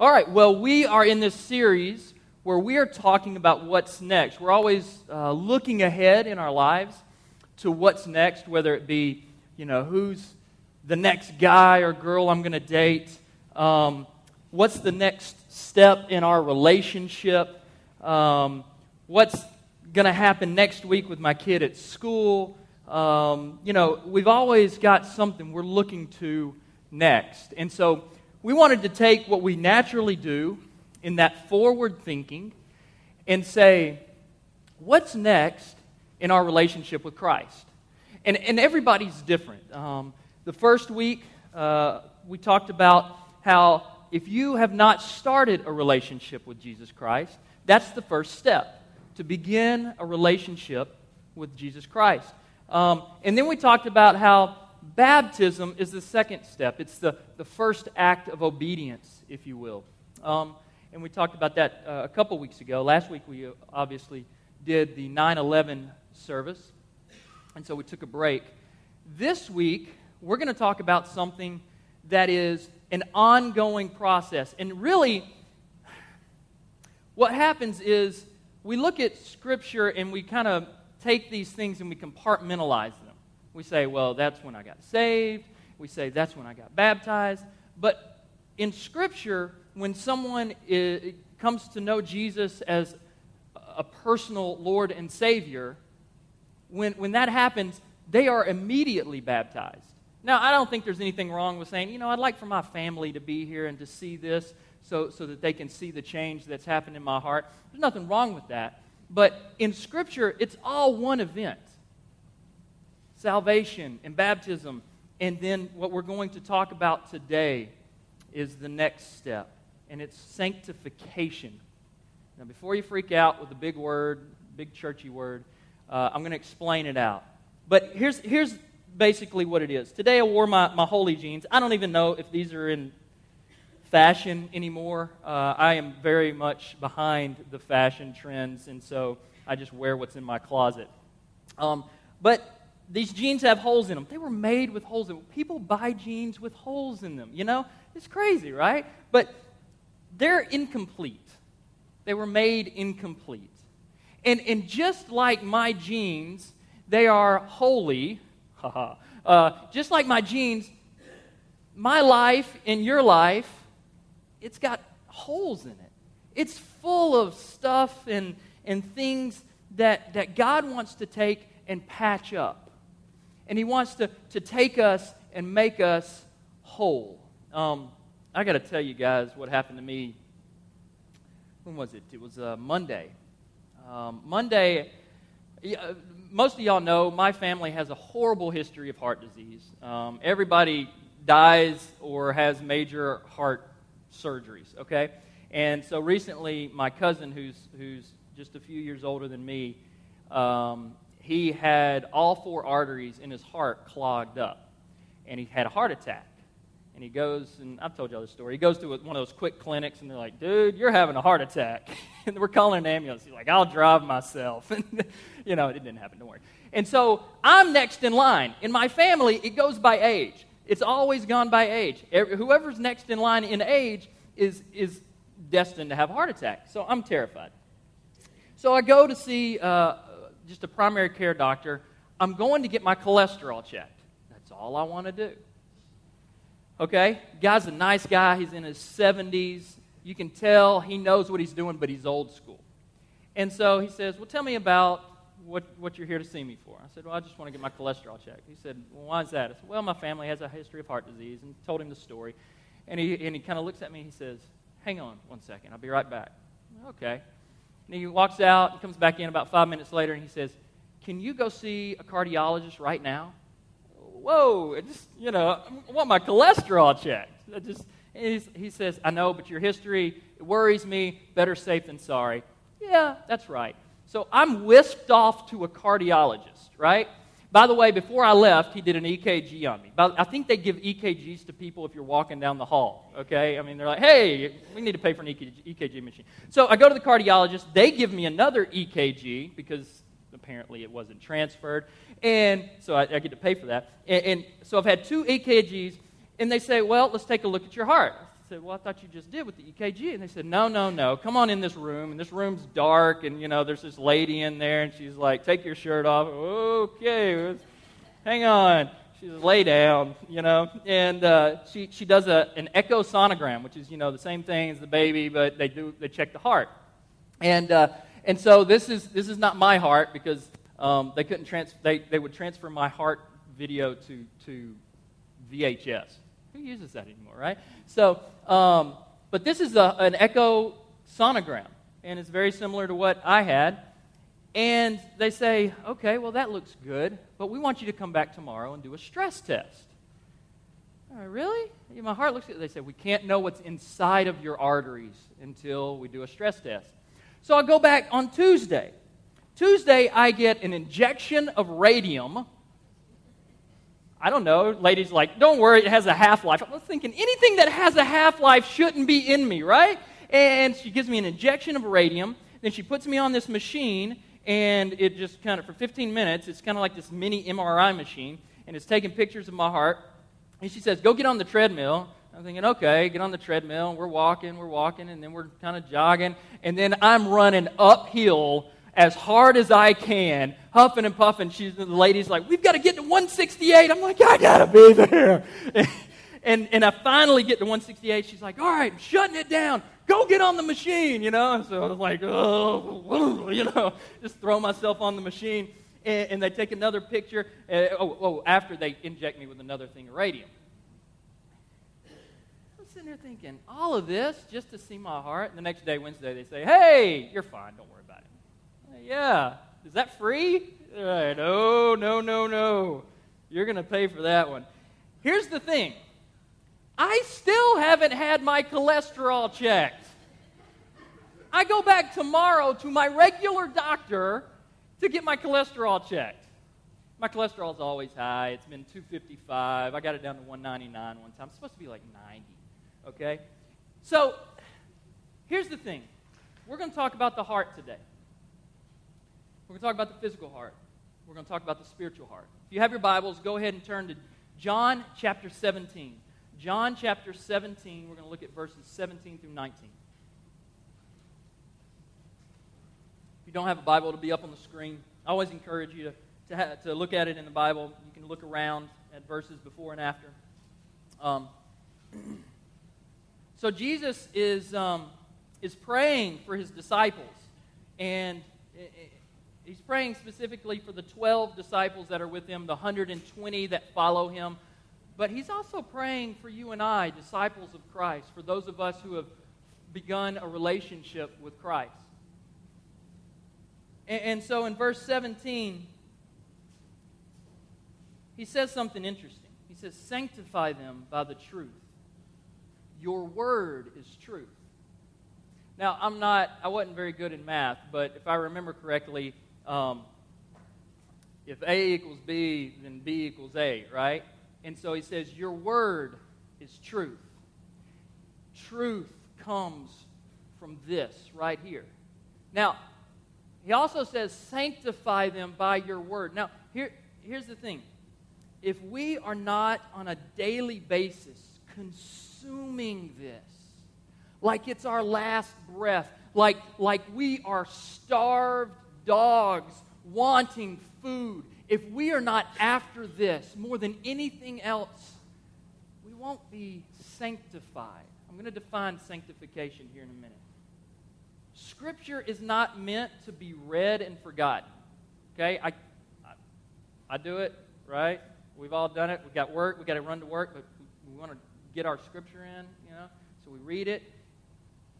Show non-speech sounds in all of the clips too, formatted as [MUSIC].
All right, well, we are in this series where we are talking about what's next. We're always uh, looking ahead in our lives to what's next, whether it be, you know, who's the next guy or girl I'm going to date, um, what's the next step in our relationship, um, what's going to happen next week with my kid at school. Um, you know, we've always got something we're looking to next. And so we wanted to take what we naturally do in that forward thinking and say, what's next in our relationship with Christ? And, and everybody's different. Um, the first week, uh, we talked about how if you have not started a relationship with Jesus Christ, that's the first step to begin a relationship with Jesus Christ. Um, and then we talked about how baptism is the second step. It's the, the first act of obedience, if you will. Um, and we talked about that uh, a couple weeks ago. Last week, we uh, obviously did the 9 11 service, and so we took a break. This week, we're going to talk about something that is an ongoing process. And really, what happens is we look at Scripture and we kind of take these things and we compartmentalize them. We say, well, that's when I got saved. We say, that's when I got baptized. But in Scripture, when someone is, comes to know Jesus as a personal Lord and Savior, when, when that happens, they are immediately baptized. Now, I don't think there's anything wrong with saying, you know, I'd like for my family to be here and to see this so, so that they can see the change that's happened in my heart. There's nothing wrong with that. But in Scripture, it's all one event salvation and baptism. And then what we're going to talk about today is the next step, and it's sanctification. Now, before you freak out with the big word, big churchy word, uh, I'm going to explain it out. But here's, here's basically what it is. Today I wore my, my holy jeans. I don't even know if these are in fashion anymore. Uh, I am very much behind the fashion trends, and so I just wear what's in my closet. Um, but these jeans have holes in them. They were made with holes in them. People buy jeans with holes in them, you know? It's crazy, right? But they're incomplete. They were made incomplete. And, and just like my jeans, they are holy. [LAUGHS] uh, just like my jeans, my life and your life, it's got holes in it. It's full of stuff and, and things that, that God wants to take and patch up and He wants to, to take us and make us whole. Um, I got to tell you guys what happened to me. When was it? It was uh, Monday. Um, Monday, most of y'all know my family has a horrible history of heart disease. Um, everybody dies or has major heart surgeries, okay? And so recently, my cousin, who's, who's just a few years older than me, um, he had all four arteries in his heart clogged up, and he had a heart attack. And he goes, and I've told y'all this story. He goes to one of those quick clinics, and they're like, "Dude, you're having a heart attack," [LAUGHS] and we're calling an ambulance. He's like, "I'll drive myself," [LAUGHS] and you know, it didn't happen. Don't worry. And so I'm next in line. In my family, it goes by age. It's always gone by age. Whoever's next in line in age is is destined to have a heart attack. So I'm terrified. So I go to see uh, just a primary care doctor. I'm going to get my cholesterol checked. That's all I want to do. Okay? Guy's a nice guy. He's in his 70s. You can tell he knows what he's doing, but he's old school. And so he says, Well, tell me about what, what you're here to see me for. I said, Well, I just want to get my cholesterol checked. He said, Well, why is that? I said, Well, my family has a history of heart disease, and told him the story. And he, and he kind of looks at me and he says, Hang on one second. I'll be right back. Okay. And he walks out and comes back in about five minutes later and he says, Can you go see a cardiologist right now? Whoa, I just, you know, I want my cholesterol checked. I just, he says, I know, but your history it worries me. Better safe than sorry. Yeah, that's right. So I'm whisked off to a cardiologist, right? By the way, before I left, he did an EKG on me. I think they give EKGs to people if you're walking down the hall, okay? I mean, they're like, hey, we need to pay for an EKG, machine. So I go to the cardiologist. They give me another EKG because apparently it wasn't transferred. And so I, I get to pay for that. And, and, so I've had two EKGs, and they say, well, let's take a look at your heart. Said, Well, I thought you just did with the EKG. And they said, No, no, no. Come on in this room. And this room's dark. And, you know, there's this lady in there. And she's like, Take your shirt off. Okay, hang on. She says, Lay down, you know. And uh, she, she does a, an echosonogram, which is, you know, the same thing as the baby, but they, do, they check the heart. And, uh, and so this is, this is not my heart because um, they couldn't trans- they, they would transfer my heart video to, to VHS. Who uses that anymore, right? So, um, but this is a, an echo sonogram, and it's very similar to what I had. And they say, okay, well, that looks good, but we want you to come back tomorrow and do a stress test. Oh, really? Yeah, my heart looks good. They say, we can't know what's inside of your arteries until we do a stress test. So I go back on Tuesday. Tuesday, I get an injection of radium I don't know, ladies like, don't worry, it has a half life. I was thinking, anything that has a half life shouldn't be in me, right? And she gives me an injection of radium. Then she puts me on this machine, and it just kind of, for 15 minutes, it's kind of like this mini MRI machine, and it's taking pictures of my heart. And she says, go get on the treadmill. I'm thinking, okay, get on the treadmill. We're walking, we're walking, and then we're kind of jogging. And then I'm running uphill as hard as I can, huffing and puffing. She's, the lady's like, We've got to get to 168. I'm like, I got to be there. [LAUGHS] And, and I finally get to 168. She's like, All right, I'm shutting it down. Go get on the machine, you know? And so I was like, Oh, [LAUGHS] you know, just throw myself on the machine. And, and they take another picture. Uh, oh, oh, after they inject me with another thing of radium. I'm sitting there thinking, all of this just to see my heart. And the next day, Wednesday, they say, Hey, you're fine. Don't worry. Yeah. Is that free? Right. No, no, no, no. You're going to pay for that one. Here's the thing I still haven't had my cholesterol checked. I go back tomorrow to my regular doctor to get my cholesterol checked. My cholesterol is always high. It's been 255. I got it down to 199 one time. It's supposed to be like 90. Okay? So, here's the thing. We're going to talk about the heart today. We're going to talk about the physical heart. We're going to talk about the spiritual heart. If you have your Bibles, go ahead and turn to John chapter 17. John chapter 17, we're going to look at verses 17 through 19. If you don't have a Bible, it'll be up on the screen. I always encourage you to, to, ha- to look at it in the Bible. You can look around at verses before and after. Um, [CLEARS THROAT] so Jesus is, um, is praying for his disciples. And He's praying specifically for the 12 disciples that are with him, the 120 that follow him. But he's also praying for you and I, disciples of Christ, for those of us who have begun a relationship with Christ. And, and so in verse 17, he says something interesting. He says, Sanctify them by the truth. Your word is truth. Now, I'm not, I wasn't very good in math, but if I remember correctly, um, if A equals B, then B equals A, right? And so he says, Your word is truth. Truth comes from this right here. Now, he also says, Sanctify them by your word. Now, here, here's the thing if we are not on a daily basis consuming this, like it's our last breath, like, like we are starved dogs wanting food, if we are not after this more than anything else, we won't be sanctified. I'm going to define sanctification here in a minute. Scripture is not meant to be read and forgotten. Okay? I, I, I do it, right? We've all done it. We've got work. We've got to run to work, but we, we want to get our scripture in, you know? So we read it.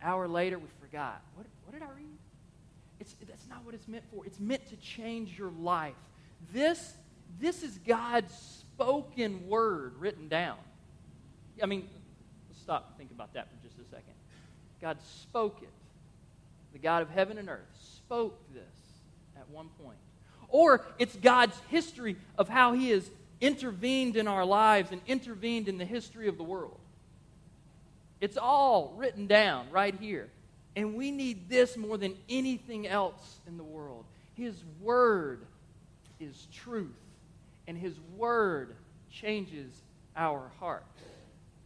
Hour later, we forgot. What, what did I read? It's, that's not what it's meant for. It's meant to change your life. This, this is God's spoken word written down. I mean, stop and think about that for just a second. God spoke it. The God of heaven and earth spoke this at one point. Or it's God's history of how He has intervened in our lives and intervened in the history of the world. It's all written down right here. And we need this more than anything else in the world. His word is truth, and his word changes our hearts.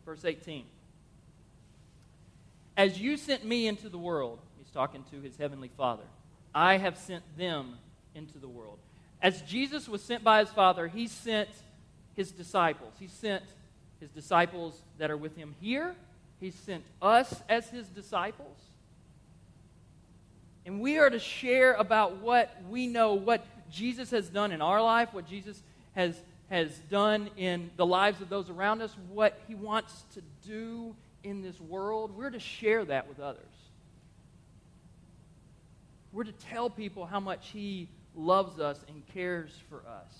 Verse 18. As you sent me into the world, he's talking to his heavenly Father, I have sent them into the world. As Jesus was sent by his Father, he sent his disciples. He sent his disciples that are with him here. He sent us as his disciples. And we are to share about what we know, what Jesus has done in our life, what Jesus has, has done in the lives of those around us, what he wants to do in this world. We're to share that with others. We're to tell people how much he loves us and cares for us.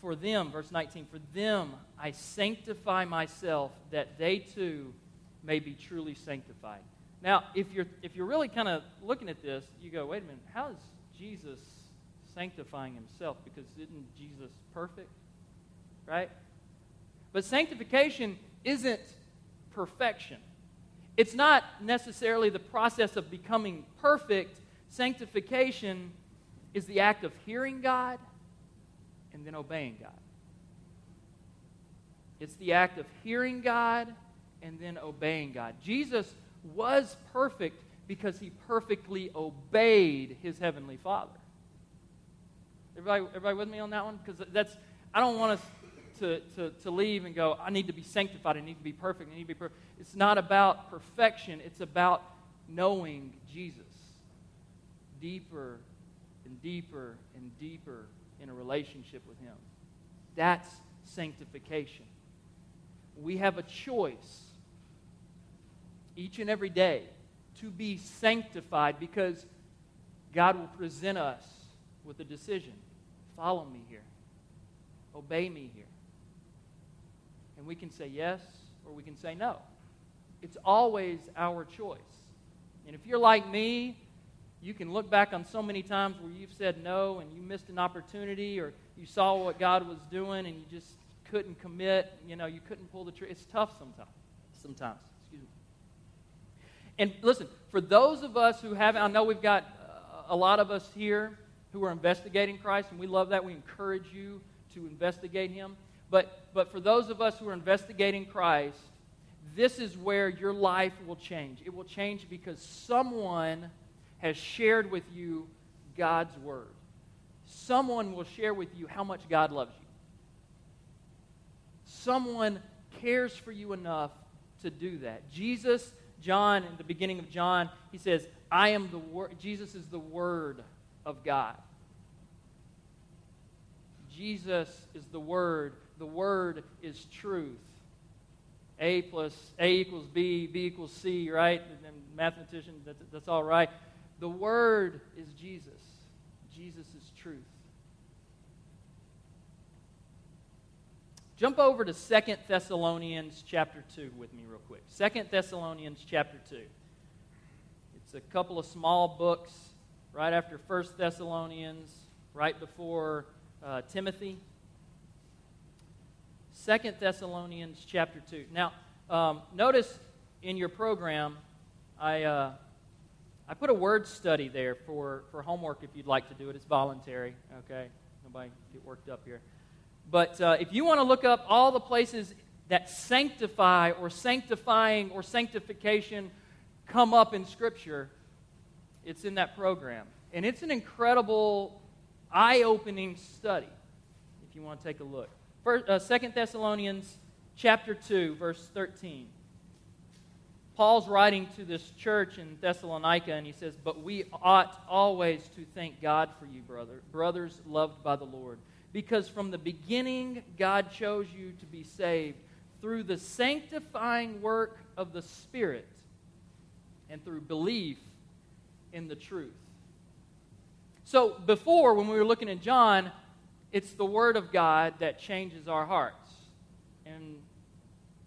For them, verse 19, for them I sanctify myself that they too may be truly sanctified. Now, if you're, if you're really kind of looking at this, you go, wait a minute, how is Jesus sanctifying himself? Because isn't Jesus perfect? Right? But sanctification isn't perfection. It's not necessarily the process of becoming perfect. Sanctification is the act of hearing God and then obeying God. It's the act of hearing God and then obeying God. Jesus was perfect because he perfectly obeyed his heavenly Father. Everybody, everybody with me on that one? Because that's, I don't want us to, to, to leave and go, I need to be sanctified, I need to be perfect, I need to be perfect. It's not about perfection, it's about knowing Jesus deeper and deeper and deeper in a relationship with Him. That's sanctification. We have a choice each and every day to be sanctified because God will present us with a decision follow me here, obey me here. And we can say yes or we can say no. It's always our choice. And if you're like me, you can look back on so many times where you've said no and you missed an opportunity or you saw what God was doing and you just couldn't commit. You know, you couldn't pull the trigger. It's tough sometimes. Sometimes. And listen, for those of us who haven't, I know we've got uh, a lot of us here who are investigating Christ, and we love that. We encourage you to investigate Him. But, but for those of us who are investigating Christ, this is where your life will change. It will change because someone has shared with you God's Word. Someone will share with you how much God loves you. Someone cares for you enough to do that. Jesus John, in the beginning of John, he says, I am the Word. Jesus is the Word of God. Jesus is the Word. The Word is truth. A plus A equals B, B equals C, right? And mathematician, that's, that's all right. The Word is Jesus. Jesus is truth. Jump over to Second Thessalonians chapter 2 with me, real quick. Second Thessalonians chapter 2. It's a couple of small books right after First Thessalonians, right before uh, Timothy. Second Thessalonians chapter 2. Now, um, notice in your program, I, uh, I put a word study there for, for homework if you'd like to do it. It's voluntary, okay? Nobody get worked up here. But uh, if you want to look up all the places that sanctify or sanctifying or sanctification come up in Scripture, it's in that program. And it's an incredible, eye opening study if you want to take a look. First, uh, 2 Thessalonians chapter 2, verse 13. Paul's writing to this church in Thessalonica, and he says, But we ought always to thank God for you, brother, brothers loved by the Lord because from the beginning, God chose you to be saved through the sanctifying work of the Spirit and through belief in the truth. So, before, when we were looking at John, it's the Word of God that changes our hearts. And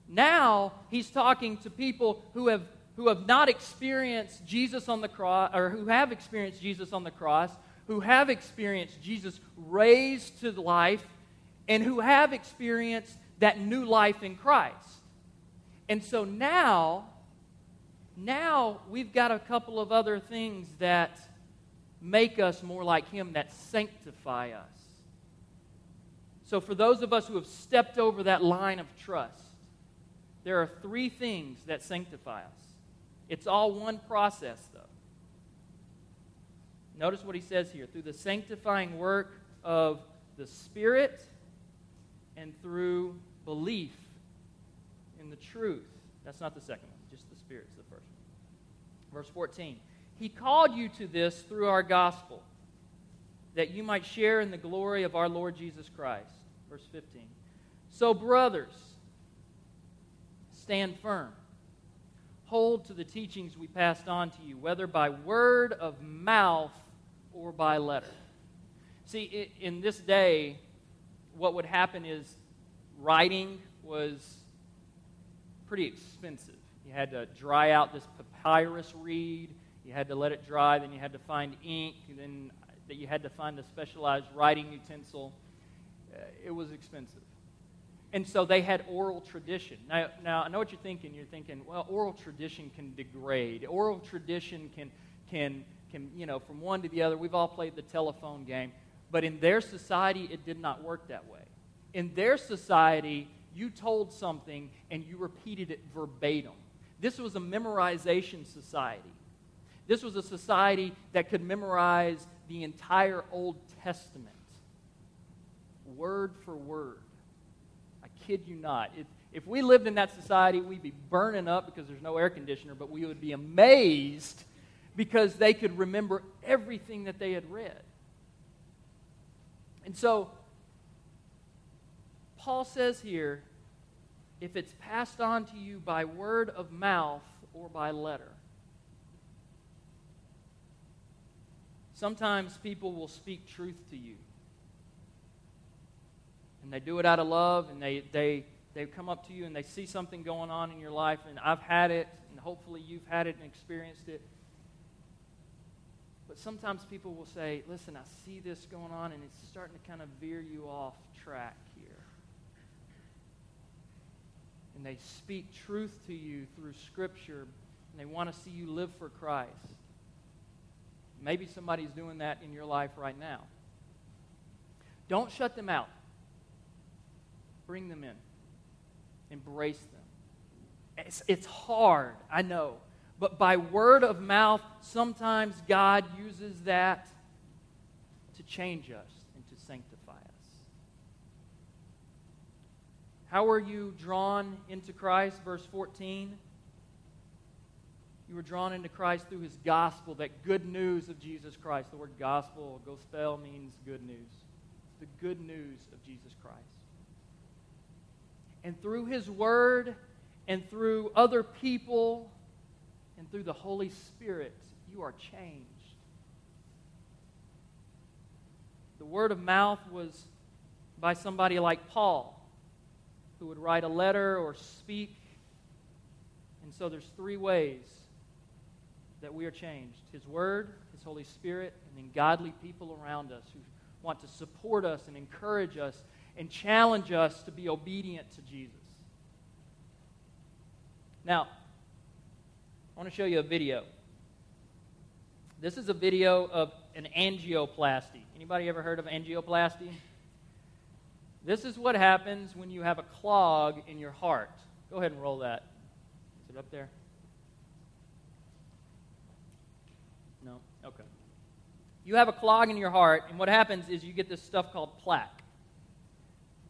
now he's talking to people who have, who have not experienced Jesus on the cross, or who have experienced Jesus on the cross, who have experienced Jesus raised to life and who have experienced that new life in Christ. And so now, now we've got a couple of other things that make us more like Him, that sanctify us. So, for those of us who have stepped over that line of trust, there are three things that sanctify us. It's all one process, though. Notice what he says here through the sanctifying work of the Spirit and through belief in the truth. That's not the second one, just the Spirit's the first one. Verse 14 He called you to this through our gospel, that you might share in the glory of our Lord Jesus Christ. Verse 15 So, brothers, stand firm. Hold to the teachings we passed on to you, whether by word of mouth or by letter. See, in this day, what would happen is writing was pretty expensive. You had to dry out this papyrus reed, you had to let it dry, then you had to find ink, then that you had to find a specialized writing utensil. Uh, it was expensive. And so they had oral tradition. Now, now, I know what you're thinking. You're thinking, well, oral tradition can degrade. Oral tradition can, can, can, you know, from one to the other. We've all played the telephone game. But in their society, it did not work that way. In their society, you told something and you repeated it verbatim. This was a memorization society. This was a society that could memorize the entire Old Testament, word for word I kid you not. If, if we lived in that society, we'd be burning up because there's no air conditioner, but we would be amazed because they could remember everything that they had read. And so, Paul says here if it's passed on to you by word of mouth or by letter, sometimes people will speak truth to you and they do it out of love and they, they, they come up to you and they see something going on in your life and i've had it and hopefully you've had it and experienced it but sometimes people will say listen i see this going on and it's starting to kind of veer you off track here and they speak truth to you through scripture and they want to see you live for christ maybe somebody's doing that in your life right now don't shut them out Bring them in. Embrace them. It's, it's hard, I know. But by word of mouth, sometimes God uses that to change us and to sanctify us. How were you drawn into Christ? Verse 14. You were drawn into Christ through his gospel, that good news of Jesus Christ. The word gospel, gospel, means good news. The good news of Jesus Christ and through His Word and through other people and through the Holy Spirit, you are changed. The word of mouth was by somebody like Paul, who would write a letter or speak. And so there's three ways that we are changed His Word, His Holy Spirit, and then godly people around us who want to support us and encourage us and challenge us to be obedient to Jesus. Now, I want to show you a video. This is a video of an angioplasty. Anybody ever heard of angioplasty? This is what happens when you have a clog in your heart. Go ahead and roll that. Is it up there? No? Okay. You have a clog in your heart, and what happens is you get this stuff called plaque.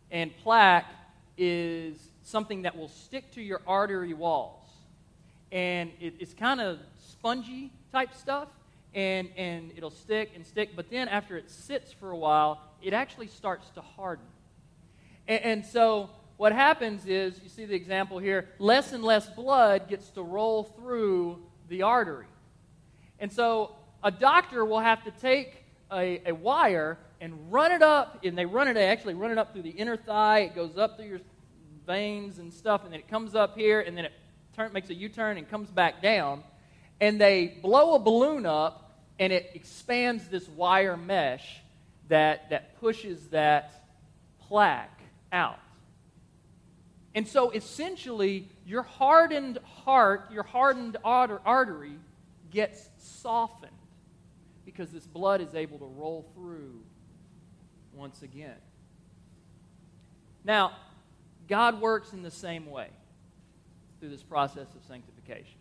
And plaque is something that will stick to your artery walls. And it, it's kind of spongy type stuff, and, and it'll stick and stick. But then after it sits for a while, it actually starts to harden. And, and so what happens is, you see the example here, less and less blood gets to roll through the artery. And so a doctor will have to take a, a wire and run it up, and they run it, they actually run it up through the inner thigh. It goes up through your veins and stuff, and then it comes up here, and then it turn, makes a U turn and comes back down. And they blow a balloon up, and it expands this wire mesh that, that pushes that plaque out. And so essentially, your hardened heart, your hardened artery gets softened because this blood is able to roll through once again. Now, God works in the same way through this process of sanctification.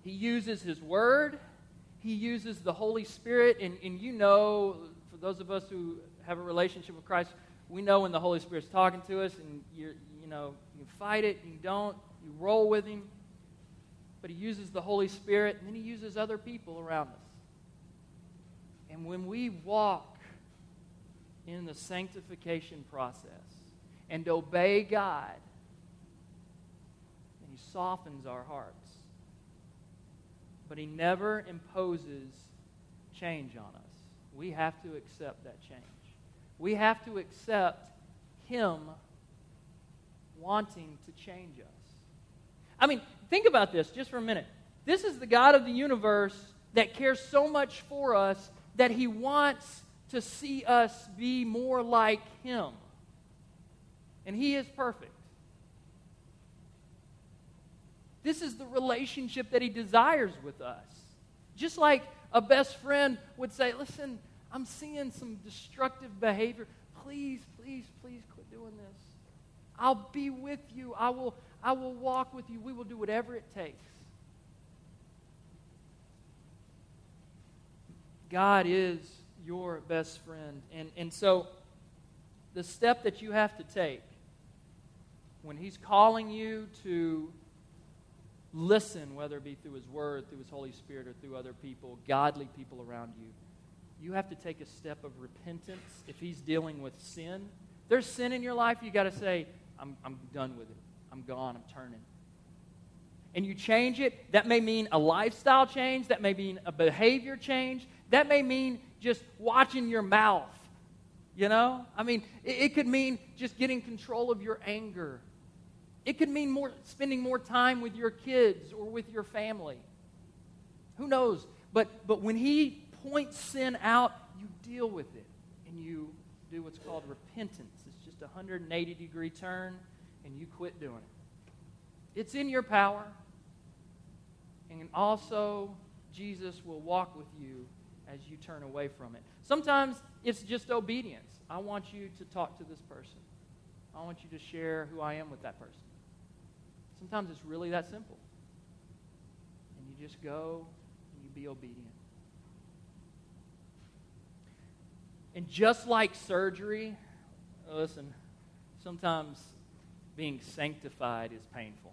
He uses His Word, He uses the Holy Spirit, and, and you know, for those of us who have a relationship with Christ, we know when the Holy Spirit's talking to us, and you're, you know, you fight it, you don't, you roll with Him. But He uses the Holy Spirit, and then He uses other people around us. And when we walk in the sanctification process and obey God, and He softens our hearts. But He never imposes change on us. We have to accept that change. We have to accept Him wanting to change us. I mean, think about this just for a minute. This is the God of the universe that cares so much for us that He wants to see us be more like Him. And He is perfect. This is the relationship that He desires with us. Just like a best friend would say, Listen, I'm seeing some destructive behavior. Please, please, please quit doing this. I'll be with you. I will, I will walk with you. We will do whatever it takes. God is your best friend. And, and so, the step that you have to take when He's calling you to listen, whether it be through His Word, through His Holy Spirit, or through other people, godly people around you, you have to take a step of repentance. If He's dealing with sin, there's sin in your life, you got to say, I'm, I'm done with it. I'm gone. I'm turning. And you change it. That may mean a lifestyle change. That may mean a behavior change. That may mean just watching your mouth. You know? I mean, it, it could mean just getting control of your anger. It could mean more, spending more time with your kids or with your family. Who knows? But, but when he points sin out, you deal with it and you do what's called repentance. It's just a 180 degree turn and you quit doing it. It's in your power. And also, Jesus will walk with you as you turn away from it. Sometimes it's just obedience. I want you to talk to this person. I want you to share who I am with that person. Sometimes it's really that simple. And you just go and you be obedient. And just like surgery, oh, listen, sometimes being sanctified is painful.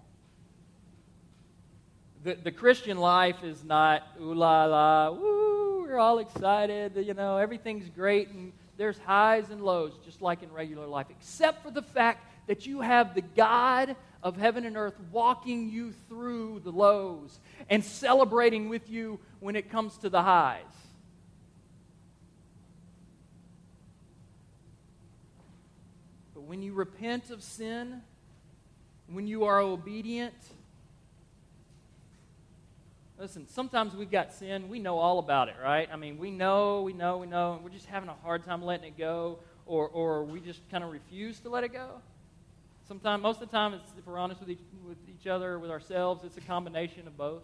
The, the Christian life is not ooh la la, woo, we're all excited, you know, everything's great, and there's highs and lows, just like in regular life, except for the fact that you have the God of heaven and earth walking you through the lows and celebrating with you when it comes to the highs. But when you repent of sin, when you are obedient, listen, sometimes we've got sin, we know all about it, right? I mean, we know, we know, we know, and we're just having a hard time letting it go, or, or we just kind of refuse to let it go. Sometimes, most of the time, if we're honest with each, with each other, with ourselves, it's a combination of both.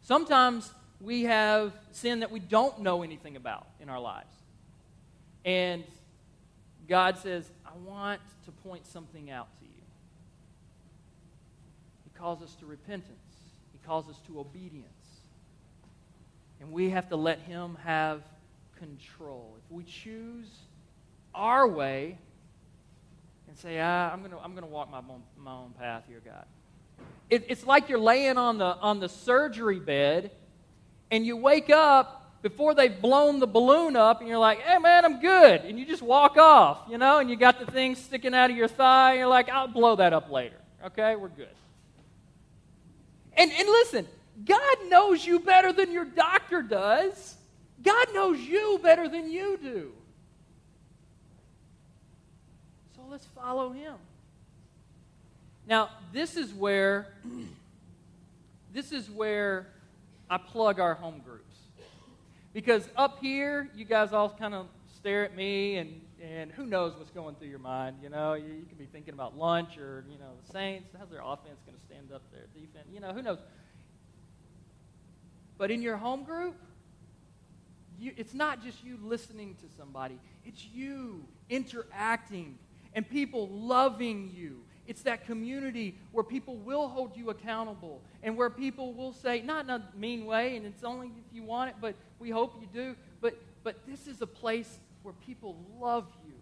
Sometimes we have sin that we don't know anything about in our lives. And God says, I want to point something out to you. He calls us to repentance, He calls us to obedience. And we have to let Him have control. If we choose our way and say, ah, I'm going to I'm gonna walk my own, my own path here, God. It, it's like you're laying on the, on the surgery bed and you wake up before they've blown the balloon up and you're like, hey man, I'm good. And you just walk off, you know, and you got the thing sticking out of your thigh. And you're like, I'll blow that up later. Okay, we're good. And, and listen, God knows you better than your doctor does. God knows you better than you do. So let's follow him. Now, this is where this is where I plug our home groups. Because up here, you guys all kind of stare at me, and, and who knows what's going through your mind. You know, you, you could be thinking about lunch or, you know, the Saints. How's their offense going to stand up there? Defense? You know, who knows? But in your home group, you, it's not just you listening to somebody, it's you interacting and people loving you It's that community where people will hold you accountable and where people will say, not in a mean way, and it's only if you want it, but we hope you do. But, but this is a place where people love you.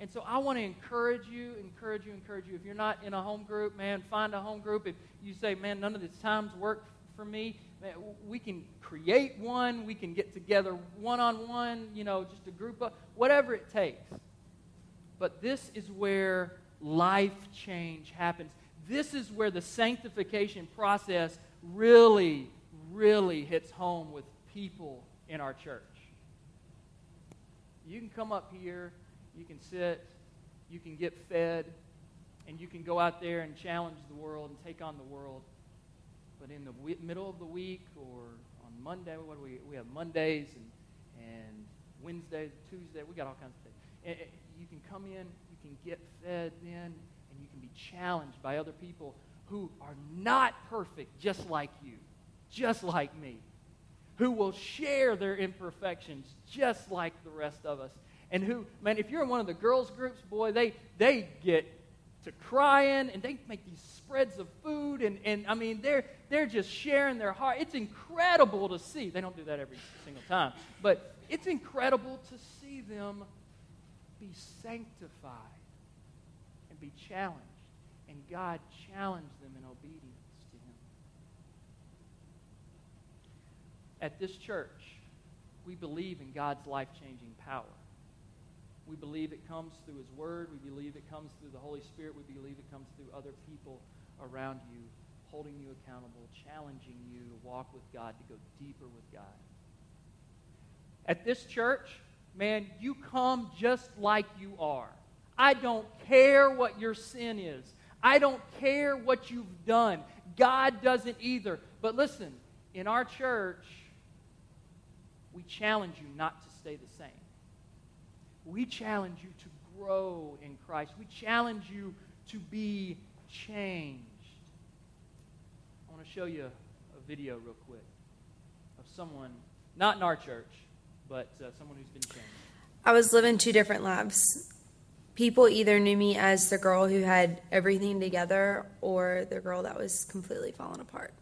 And so I want to encourage you, encourage you, encourage you. If you're not in a home group, man, find a home group. If you say, man, none of these times work for me, man, we can create one. We can get together one on one, you know, just a group of whatever it takes. But this is where life change happens. This is where the sanctification process really, really hits home with people in our church. You can come up here, you can sit, you can get fed, and you can go out there and challenge the world and take on the world. But in the w- middle of the week or on Monday, what do we we have Mondays and and Wednesdays, Tuesday, we got all kinds of things. And, you can come in, you can get fed then, and you can be challenged by other people who are not perfect, just like you, just like me who will share their imperfections just like the rest of us. And who, man, if you're in one of the girls' groups, boy, they, they get to crying and they make these spreads of food. And, and I mean, they're, they're just sharing their heart. It's incredible to see. They don't do that every single time. But it's incredible to see them be sanctified and be challenged. And God challenge them in obedience. To Him. At this church, we believe in God's life changing power. We believe it comes through His Word. We believe it comes through the Holy Spirit. We believe it comes through other people around you, holding you accountable, challenging you to walk with God, to go deeper with God. At this church, man, you come just like you are. I don't care what your sin is. I don't care what you've done. God doesn't either. But listen, in our church, we challenge you not to stay the same. We challenge you to grow in Christ. We challenge you to be changed. I want to show you a video real quick of someone, not in our church, but uh, someone who's been changed. I was living two different lives. People either knew me as the girl who had everything together or the girl that was completely falling apart.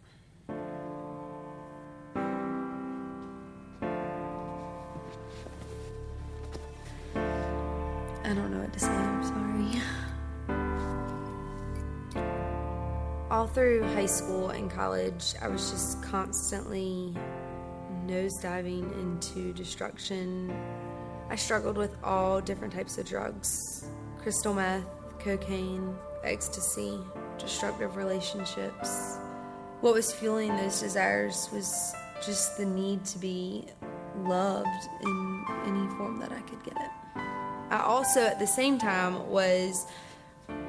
I don't know what to say. I'm sorry. All through high school and college, I was just constantly nosediving into destruction. I struggled with all different types of drugs crystal meth, cocaine, ecstasy, destructive relationships. What was fueling those desires was just the need to be loved in any form that I could get it. I also, at the same time, was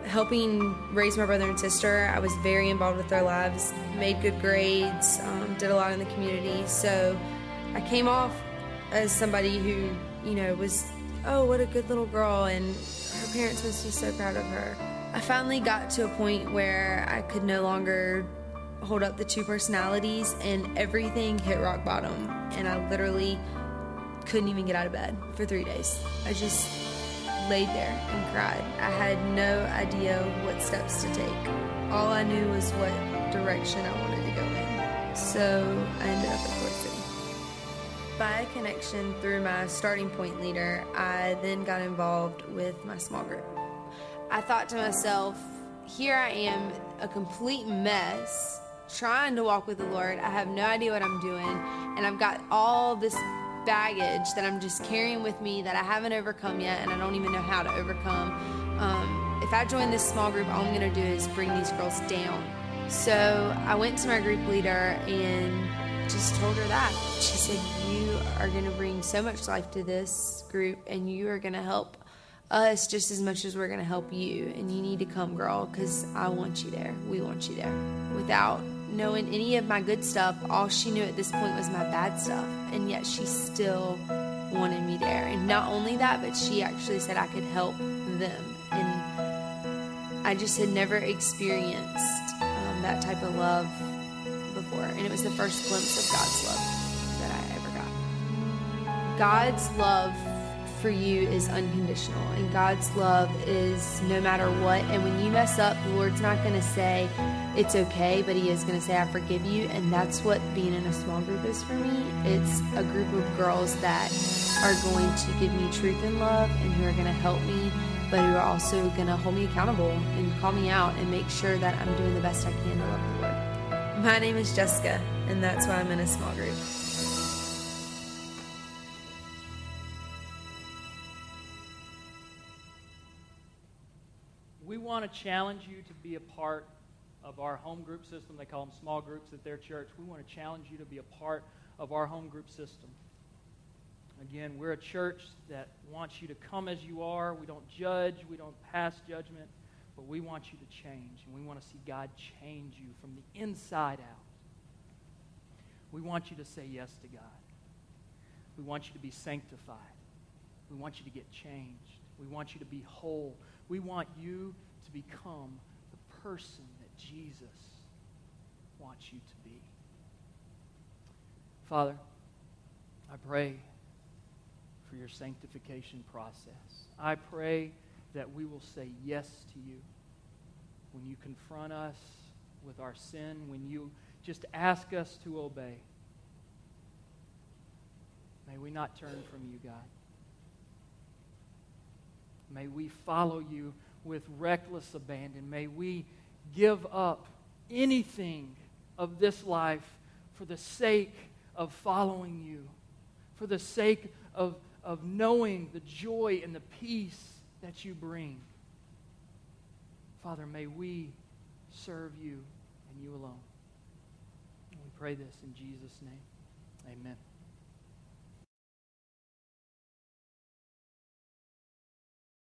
helping raise my brother and sister. I was very involved with their lives, made good grades, um, did a lot in the community. So I came off as somebody who, you know, was, oh, what a good little girl, and her parents must be so proud of her. I finally got to a point where I could no longer hold up the two personalities, and everything hit rock bottom. And I literally couldn't even get out of bed for three days. I just laid there and cried. I had no idea what steps to take. All I knew was what direction I wanted. So I ended up at Fort City. By a connection through my starting point leader, I then got involved with my small group. I thought to myself, here I am, a complete mess, trying to walk with the Lord. I have no idea what I'm doing, and I've got all this baggage that I'm just carrying with me that I haven't overcome yet and I don't even know how to overcome. Um, if I join this small group, all I'm going to do is bring these girls down. So I went to my group leader and just told her that. She said, You are going to bring so much life to this group and you are going to help us just as much as we're going to help you. And you need to come, girl, because I want you there. We want you there. Without knowing any of my good stuff. All she knew at this point was my bad stuff. And yet she still wanted me there. And not only that, but she actually said I could help them. And I just had never experienced that type of love before. And it was the first glimpse of God's love that I ever got. God's love for you is unconditional, and God's love is no matter what. And when you mess up, the Lord's not going to say it's okay, but He is going to say, I forgive you. And that's what being in a small group is for me. It's a group of girls that are going to give me truth and love and who are going to help me, but who are also going to hold me accountable and call me out and make sure that I'm doing the best I can to love the Lord. My name is Jessica, and that's why I'm in a small group. We want to challenge you to be a part of our home group system. They call them small groups at their church. We want to challenge you to be a part of our home group system. Again, we're a church that wants you to come as you are. We don't judge, we don't pass judgment, but we want you to change. And we want to see God change you from the inside out. We want you to say yes to God. We want you to be sanctified. We want you to get changed. We want you to be whole. We want you to become the person that Jesus wants you to be. Father, I pray for your sanctification process. I pray that we will say yes to you when you confront us with our sin, when you just ask us to obey. May we not turn from you, God. May we follow you with reckless abandon. May we give up anything of this life for the sake of following you, for the sake of, of knowing the joy and the peace that you bring. Father, may we serve you and you alone. We pray this in Jesus' name. Amen.